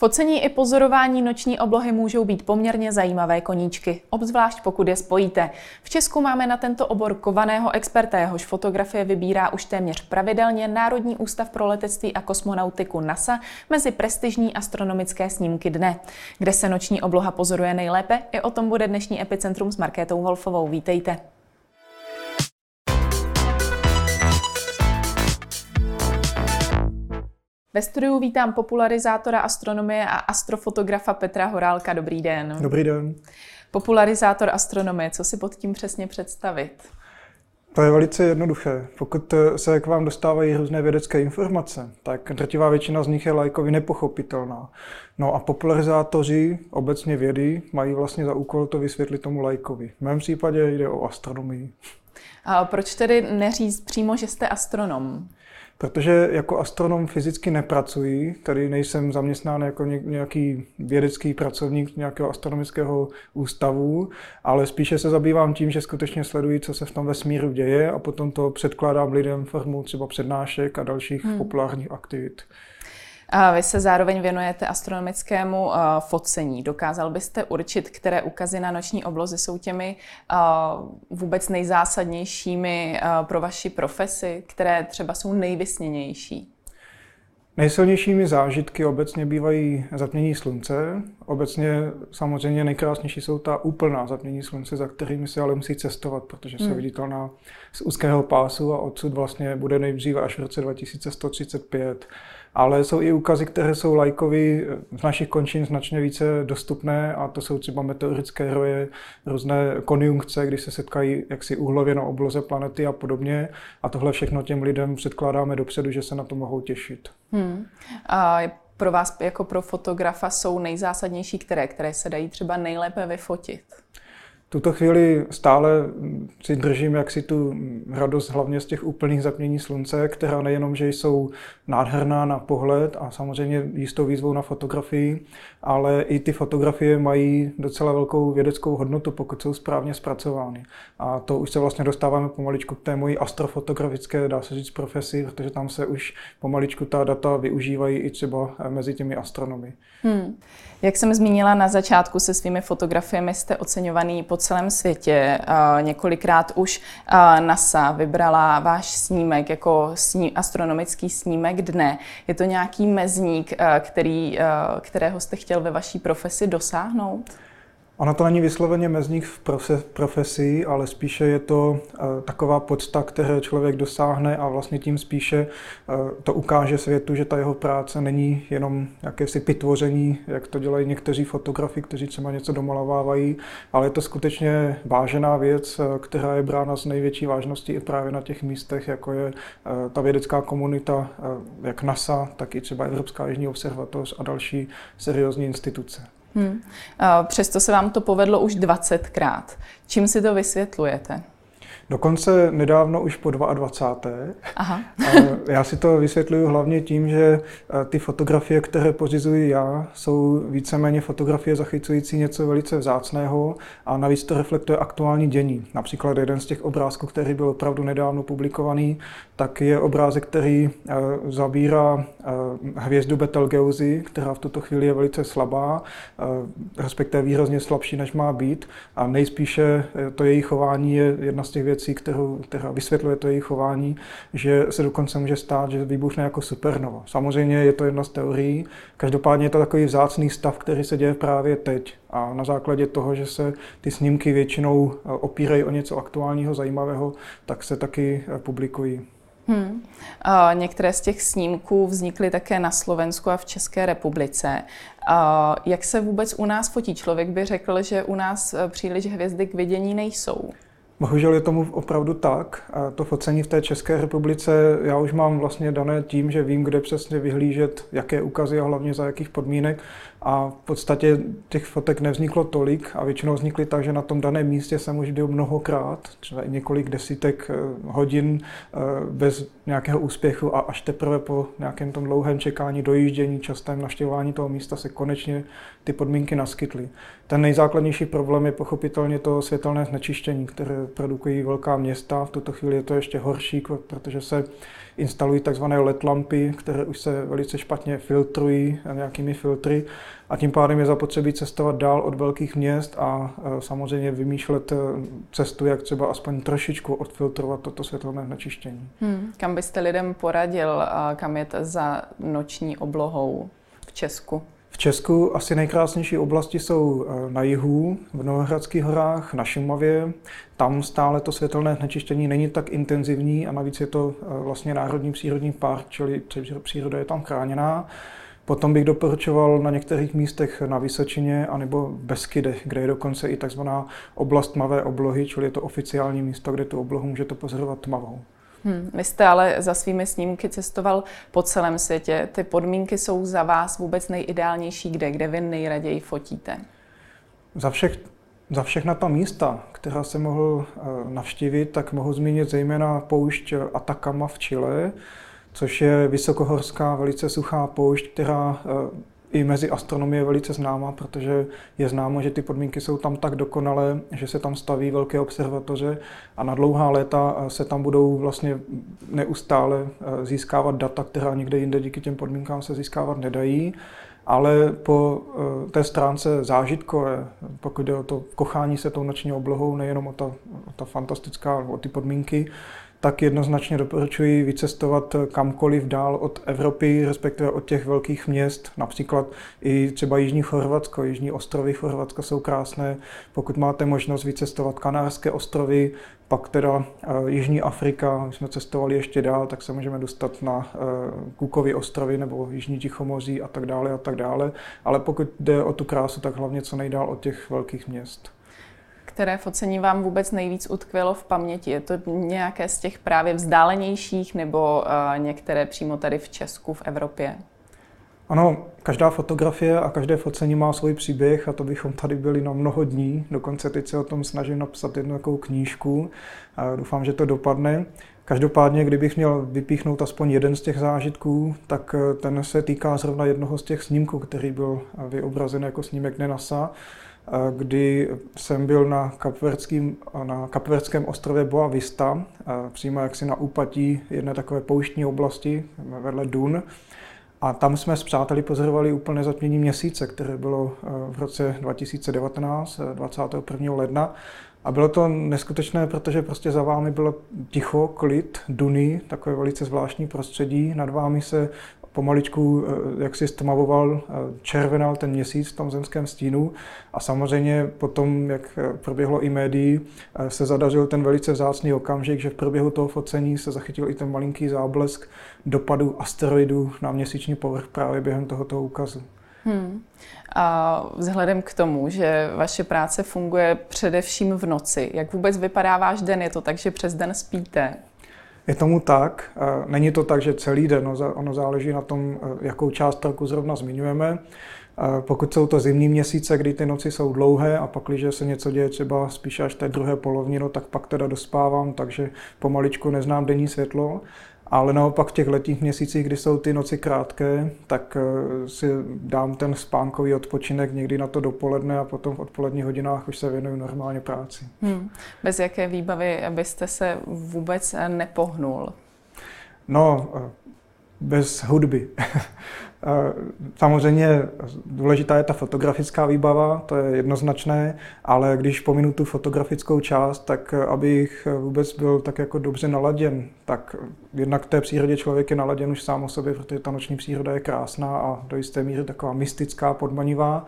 Focení i pozorování noční oblohy můžou být poměrně zajímavé koníčky, obzvlášť pokud je spojíte. V Česku máme na tento obor kovaného experta, jehož fotografie vybírá už téměř pravidelně Národní ústav pro letectví a kosmonautiku NASA mezi prestižní astronomické snímky dne. Kde se noční obloha pozoruje nejlépe, i o tom bude dnešní Epicentrum s Markétou Wolfovou. Vítejte. Ve studiu vítám popularizátora astronomie a astrofotografa Petra Horálka. Dobrý den. Dobrý den. Popularizátor astronomie, co si pod tím přesně představit? To je velice jednoduché. Pokud se k vám dostávají různé vědecké informace, tak drtivá většina z nich je lajkovi nepochopitelná. No a popularizátoři obecně vědy mají vlastně za úkol to vysvětlit tomu lajkovi. V mém případě jde o astronomii. A proč tedy neříct přímo, že jste astronom? Protože jako astronom fyzicky nepracuji, tady nejsem zaměstnán jako nějaký vědecký pracovník nějakého astronomického ústavu, ale spíše se zabývám tím, že skutečně sleduji, co se v tom vesmíru děje a potom to předkládám lidem formou třeba přednášek a dalších hmm. populárních aktivit. Vy se zároveň věnujete astronomickému uh, focení. Dokázal byste určit, které ukazy na noční obloze jsou těmi uh, vůbec nejzásadnějšími uh, pro vaši profesi, které třeba jsou nejvysněnější? Nejsilnějšími zážitky obecně bývají zatmění slunce. Obecně samozřejmě nejkrásnější jsou ta úplná zatmění slunce, za kterými se ale musí cestovat, protože jsou hmm. viditelná z úzkého pásu a odsud vlastně bude nejdříve až v roce 2135 ale jsou i úkazy, které jsou lajkovi z našich končin značně více dostupné a to jsou třeba meteorické roje, různé konjunkce, kdy se setkají jaksi úhlově na obloze planety a podobně a tohle všechno těm lidem předkládáme dopředu, že se na to mohou těšit. Hmm. A pro vás jako pro fotografa jsou nejzásadnější které, které se dají třeba nejlépe vyfotit? Tuto chvíli stále si držím jaksi tu radost hlavně z těch úplných zapnění slunce, která nejenom, že jsou nádherná na pohled a samozřejmě jistou výzvou na fotografii, ale i ty fotografie mají docela velkou vědeckou hodnotu, pokud jsou správně zpracovány. A to už se vlastně dostáváme pomaličku k té mojí astrofotografické, dá se říct, profesi, protože tam se už pomaličku ta data využívají i třeba mezi těmi astronomy. Hmm. Jak jsem zmínila na začátku, se svými fotografiemi jste oceňovaný po celém světě. Několikrát už NASA vybrala váš snímek jako sní, astronomický snímek dne. Je to nějaký mezník, který, kterého jste chtěl ve vaší profesi dosáhnout? Ono to není vysloveně mezník v profesi, ale spíše je to uh, taková podsta, které člověk dosáhne a vlastně tím spíše uh, to ukáže světu, že ta jeho práce není jenom jakési pitvoření, jak to dělají někteří fotografi, kteří třeba něco domalovávají, ale je to skutečně vážená věc, uh, která je brána s největší vážností i právě na těch místech, jako je ta vědecká komunita, jak NASA, tak i třeba Evropská jižní observatoř a další seriózní instituce. Hmm. Přesto se vám to povedlo už 20krát. Čím si to vysvětlujete? Dokonce nedávno už po 22. Aha. já si to vysvětluju hlavně tím, že eh, ty fotografie, které pořizuji já, jsou víceméně fotografie zachycující něco velice vzácného a navíc to reflektuje aktuální dění. Například jeden z těch obrázků, který byl opravdu nedávno publikovaný, tak je obrázek, který eh, zabírá eh, hvězdu Betelgeuse, která v tuto chvíli je velice slabá, respektive výrazně slabší, než má být. A nejspíše to její chování je jedna z těch věcí, věcí, kterou, která vysvětluje to jejich chování, že se dokonce může stát, že vybuchne jako supernova. Samozřejmě je to jedna z teorií, každopádně je to takový vzácný stav, který se děje právě teď. A na základě toho, že se ty snímky většinou eh, opírají o něco aktuálního, zajímavého, tak se taky eh, publikují. Hmm. A některé z těch snímků vznikly také na Slovensku a v České republice. A jak se vůbec u nás fotí? Člověk by řekl, že u nás eh, příliš hvězdy k vidění nejsou. Bohužel je tomu opravdu tak. A to focení v té České republice já už mám vlastně dané tím, že vím, kde přesně vyhlížet, jaké ukazy a hlavně za jakých podmínek. a v podstatě těch fotek nevzniklo tolik a většinou vznikly tak, že na tom daném místě jsem už byl mnohokrát, třeba i několik desítek eh, hodin eh, bez nějakého úspěchu a až teprve po nějakém tom dlouhém čekání, dojíždění, častém naštěvování toho místa se konečně ty podmínky naskytly. Ten nejzákladnější problém je pochopitelně to světelné znečištění, které produkují velká města. V tuto chvíli je to ještě horší, protože se instalují takzvané LED lampy, které už se velice špatně filtrují nějakými filtry a tím pádem je zapotřebí cestovat dál od velkých měst a e, samozřejmě vymýšlet e, cestu, jak třeba aspoň trošičku odfiltrovat toto světelné znečištění. Hmm. Kam byste lidem poradil, kam jet za noční oblohou v Česku? Česku asi nejkrásnější oblasti jsou eh, na jihu, v Novohradských horách, na Šumavě. Tam stále to světelné znečištění není tak intenzivní a navíc je to eh, vlastně národní přírodní park, čili příroda je tam chráněná. Potom bych doporučoval na některých místech na Vysočině anebo v Beskydech, kde je dokonce i takzvaná oblast tmavé oblohy, čili je to oficiální místo, kde tu oblohu můžete pozorovat tmavou. Hmm. Vy jste ale za svými snímky cestoval po celém světě. Ty podmínky jsou za vás vůbec nejideálnější kde? Kde vy nejraději fotíte? Za, všech, za všechna ta místa, která jsem mohl eh, navštívit, tak mohu zmínit zejména poušť Atacama v Chile, což je vysokohorská, velice suchá poušť, která eh, i mezi astronomy je velice známa, protože je známo, že ty podmínky jsou tam tak dokonalé, že se tam staví velké observatoře a na dlouhá léta se tam budou vlastně neustále eh, získávat data, která nikde jinde díky těm podmínkám se získávat nedají. Ale po eh, té stránce zážitkové, pokud jde o to kochání se tou noční oblohou, nejenom o ta, o ta fantastická, o ty podmínky, tak jednoznačně doporučuji vycestovat kamkoliv dál od Evropy, respektive od těch velkých měst, například i třeba Jižní Chorvatsko, Jižní ostrovy Chorvatska jsou krásné. Pokud máte možnost vycestovat Kanárské ostrovy, pak teda eh, Jižní Afrika, když jsme cestovali ještě dál, tak se můžeme dostat na Kukovy eh, ostrovy nebo Jižní Tichomoří a tak dále a tak dále. Ale pokud jde o tu krásu, tak hlavně co nejdál od těch velkých měst které focení vám vůbec nejvíc utkvělo v paměti? Je to nějaké z těch právě vzdálenějších nebo uh, některé přímo tady v Česku, v Evropě? Ano, každá fotografie a každé focení má svůj příběh a to bychom tady byli na mnoho dní. Dokonce teď se o tom snažím napsat jednu takovou knížku. Doufám, že to dopadne. Každopádně, kdybych měl vypíchnout aspoň jeden z těch zážitků, tak eh, ten se týká zrovna jednoho z těch snímků, který byl vyobrazen jako snímek NASA kdy jsem byl na, kapverským, na kapverském ostrově Boa Vista, přímo jaksi na úpatí jedné takové pouštní oblasti vedle Dun. A tam jsme s přáteli pozorovali úplné zatmění měsíce, které bylo v roce 2019, 21. ledna. A bylo to neskutečné, protože prostě za vámi bylo ticho, klid, duny, takové velice zvláštní prostředí. Nad vámi se pomaličku eh, jak si stmavoval, eh, červenal ten měsíc v tom zemském stínu a samozřejmě potom, jak eh, proběhlo i médií, se zadařil ten velice vzácný okamžik, že v průběhu toho focení se zachytil i ten malinký záblesk dopadu asteroidů na měsíční povrch právě během tohoto úkazu. Hmm. A vzhledem k tomu, že vaše práce funguje především v noci, jak vůbec vypadá váš den? Je to tak, že přes den spíte? Je tomu tak. Není to tak, že celý den, ono záleží na tom, eh, jakou část roku zrovna zmiňujeme. Pokud jsou to zimní měsíce, kdy ty noci jsou dlouhé a pak, když se něco děje třeba spíš až té druhé polovině, no, tak pak teda dospávám, takže pomaličku neznám denní světlo. Ale naopak v těch letních měsících, kdy jsou ty noci krátké, tak eh, si dám ten spánkový odpočinek někdy na to dopoledne a potom v odpoledních hodinách už se věnuju normálně práci. Hmm. Bez jaké výbavy byste se vůbec nepohnul? No, eh, bez hudby. Samozřejmě důležitá je ta fotografická výbava, to je jednoznačné, ale když pominu tu fotografickou část, tak abych vůbec byl tak jako dobře naladěn, tak jednak v té přírodě člověk je naladěn už sám o sobě, protože ta noční příroda je krásná a do jisté míry taková mystická, podmanivá.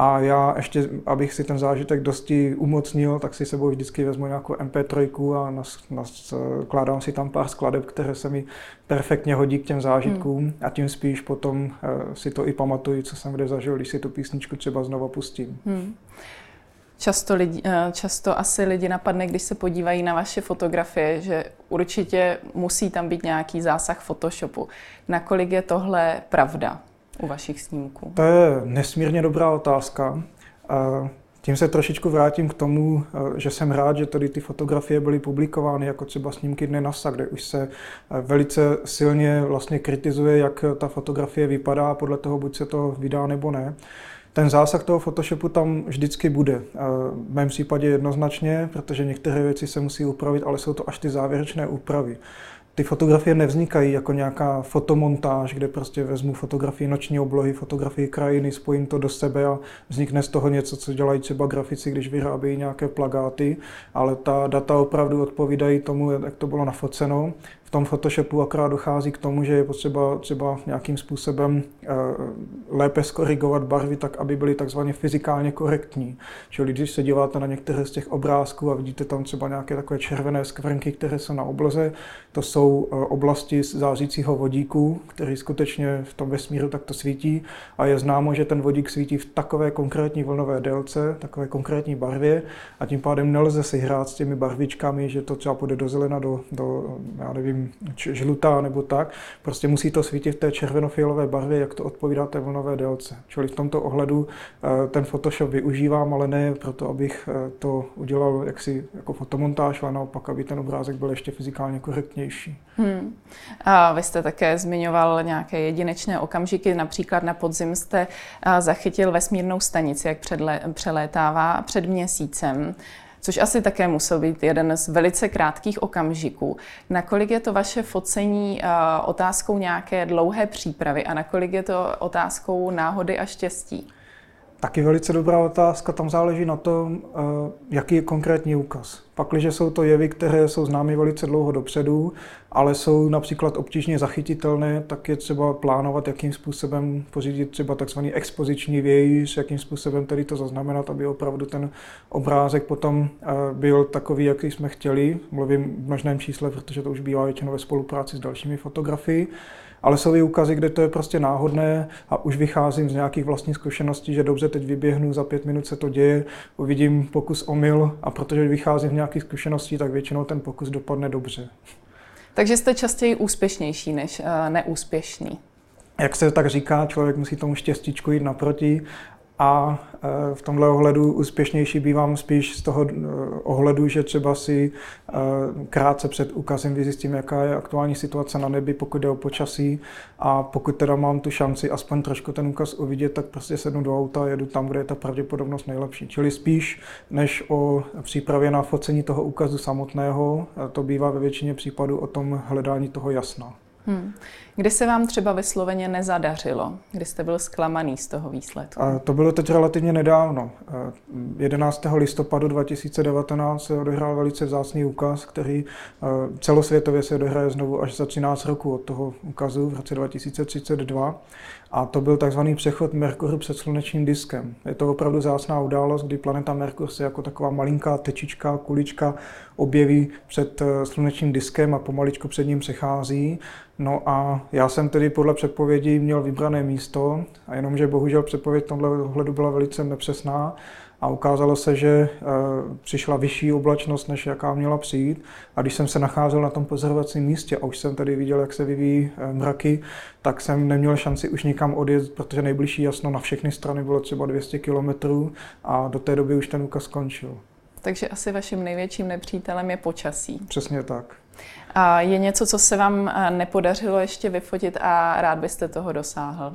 A já ještě, abych si ten zážitek dosti umocnil, tak si sebou vždycky vezmu nějakou MP3 a nas, nas, kládám si tam pár skladeb, které se mi perfektně hodí k těm zážitkům hmm. a tím spíš potom uh, si to i pamatuju, co jsem kde zažil, když si tu písničku třeba znova pustím. Hmm. Často, lidi, eh, často asi lidi napadne, když se podívají na vaše fotografie, že určitě musí tam být nějaký zásah Photoshopu. Nakolik je tohle pravda? U vašich snímků? To je nesmírně dobrá otázka. Tím se trošičku vrátím k tomu, že jsem rád, že tady ty fotografie byly publikovány, jako třeba snímky Dne NASA, kde už se velice silně vlastně kritizuje, jak ta fotografie vypadá, podle toho buď se to vydá nebo ne. Ten zásah toho Photoshopu tam vždycky bude. V mém případě jednoznačně, protože některé věci se musí upravit, ale jsou to až ty závěrečné úpravy ty fotografie nevznikají jako nějaká fotomontáž, kde prostě vezmu fotografii noční oblohy, fotografii krajiny, spojím to do sebe a vznikne z toho něco, co dělají třeba grafici, když vyrábějí nějaké plagáty, ale ta data opravdu odpovídají tomu, jak to bylo nafoceno v tom Photoshopu akorát dochází k tomu, že je potřeba třeba nějakým způsobem eh, lépe skorigovat barvy tak, aby byly takzvaně fyzikálně korektní. Čili když se díváte na některé z těch obrázků a vidíte tam třeba nějaké takové červené skvrnky, které jsou na obloze, to jsou eh, oblasti zářícího vodíku, který skutečně v tom vesmíru takto svítí a je známo, že ten vodík svítí v takové konkrétní vlnové délce, takové konkrétní barvě a tím pádem nelze si hrát s těmi barvičkami, že to třeba půjde do zelena, do, do já nevím, žlutá nebo tak. Prostě musí to svítit v té červenofialové barvě, jak to odpovídá té vlnové délce. Čili v tomto ohledu eh, ten Photoshop využívám, ale ne proto, abych eh, to udělal jaksi jako fotomontáž, ale naopak, aby ten obrázek byl ještě fyzikálně korektnější. Hmm. A vy jste také zmiňoval nějaké jedinečné okamžiky, například na podzim jste eh, zachytil vesmírnou stanici, jak předle, přelétává před měsícem což asi také musel být jeden z velice krátkých okamžiků. Nakolik je to vaše focení uh, otázkou nějaké dlouhé přípravy a nakolik je to otázkou náhody a štěstí? Taky velice dobrá otázka, tam záleží na tom, eh, jaký je konkrétní úkaz. Pakliže jsou to jevy, které jsou známy velice dlouho dopředu, ale jsou například obtížně zachytitelné, tak je třeba plánovat, jakým způsobem pořídit třeba takzvaný expoziční vějíř, jakým způsobem tedy to zaznamenat, aby opravdu ten obrázek potom eh, byl takový, jaký jsme chtěli. Mluvím v množném čísle, protože to už bývá většinou ve spolupráci s dalšími fotografii. Ale jsou i ukazy, kde to je prostě náhodné a už vycházím z nějakých vlastních zkušeností, že dobře, teď vyběhnu, za pět minut se to děje, uvidím pokus omyl a protože vycházím z nějakých zkušeností, tak většinou ten pokus dopadne dobře. Takže jste častěji úspěšnější než uh, neúspěšný. Jak se tak říká, člověk musí tomu štěstíčku jít naproti a e, v tomhle ohledu úspěšnější bývám spíš z toho e, ohledu, že třeba si e, krátce před ukazem vyzjistím, jaká je aktuální situace na nebi, pokud jde o počasí a pokud teda mám tu šanci aspoň trošku ten úkaz uvidět, tak prostě sednu do auta a jedu tam, kde je ta pravděpodobnost nejlepší. Čili spíš než o přípravě na focení toho úkazu samotného, to bývá ve většině případů o tom hledání toho jasna. Hmm. Kdy se vám třeba vysloveně nezadařilo? Kdy jste byl zklamaný z toho výsledku? A to bylo teď relativně nedávno. 11. listopadu 2019 se odehrál velice vzácný úkaz, který celosvětově se odehraje znovu až za 13 roků od toho úkazu v roce 2032. A to byl takzvaný přechod Merkuru před slunečním diskem. Je to opravdu zásná událost, kdy planeta Merkur se jako taková malinká tečička, kulička objeví před eh, slunečním diskem a pomaličku před ním přechází. No a já jsem tedy podle předpovědi měl vybrané místo, a jenomže bohužel předpověď v tomhle ohledu byla velice nepřesná a ukázalo se, že e, přišla vyšší oblačnost, než jaká měla přijít. A když jsem se nacházel na tom pozorovacím místě a už jsem tady viděl, jak se vyvíjí e, mraky, tak jsem neměl šanci už nikam odjet, protože nejbližší jasno na všechny strany bylo třeba 200 kilometrů a do té doby už ten úkaz skončil. Takže asi vaším největším nepřítelem je počasí. Přesně tak. A je něco, co se vám eh, nepodařilo ještě vyfotit a rád byste toho dosáhl?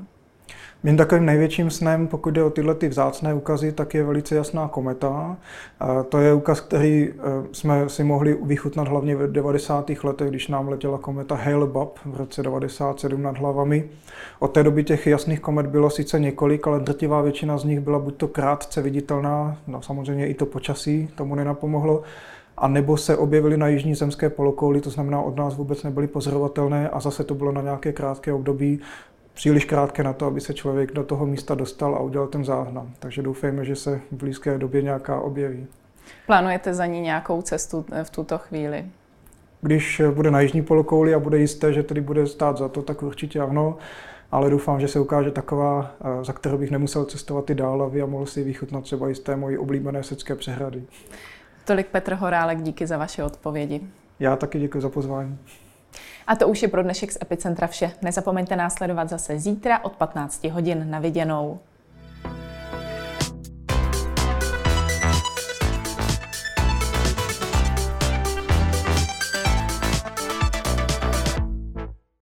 Mým takovým největším snem, pokud jde o tyhle ty vzácné ukazy, tak je velice jasná kometa. To je ukaz, který eh, jsme si mohli vychutnat hlavně v 90. letech, když nám letěla kometa Hale-Bopp v roce 97 nad hlavami. Od té doby těch jasných komet bylo sice několik, ale drtivá většina z nich byla buď to krátce viditelná, no samozřejmě i to počasí tomu nenapomohlo, a nebo se objevily na jižní zemské polokouli, to znamená od nás vůbec nebyly pozorovatelné a zase to bylo na nějaké krátké období, příliš krátké na to, aby se člověk do toho místa dostal a udělal ten záznam. Takže doufejme, že se v blízké době nějaká objeví. Plánujete za ní nějakou cestu v tuto chvíli? Když bude na jižní polokouli a bude jisté, že tedy bude stát za to, tak určitě ano. Ale doufám, že se ukáže taková, eh, za kterou bych nemusel cestovat i dál a mohl si vychutnat třeba i z té mojí oblíbené secké přehrady. Tolik Petr Horálek, díky za vaše odpovědi. Já taky děkuji za pozvání. A to už je pro dnešek z Epicentra vše. Nezapomeňte následovat zase zítra od 15 hodin na viděnou.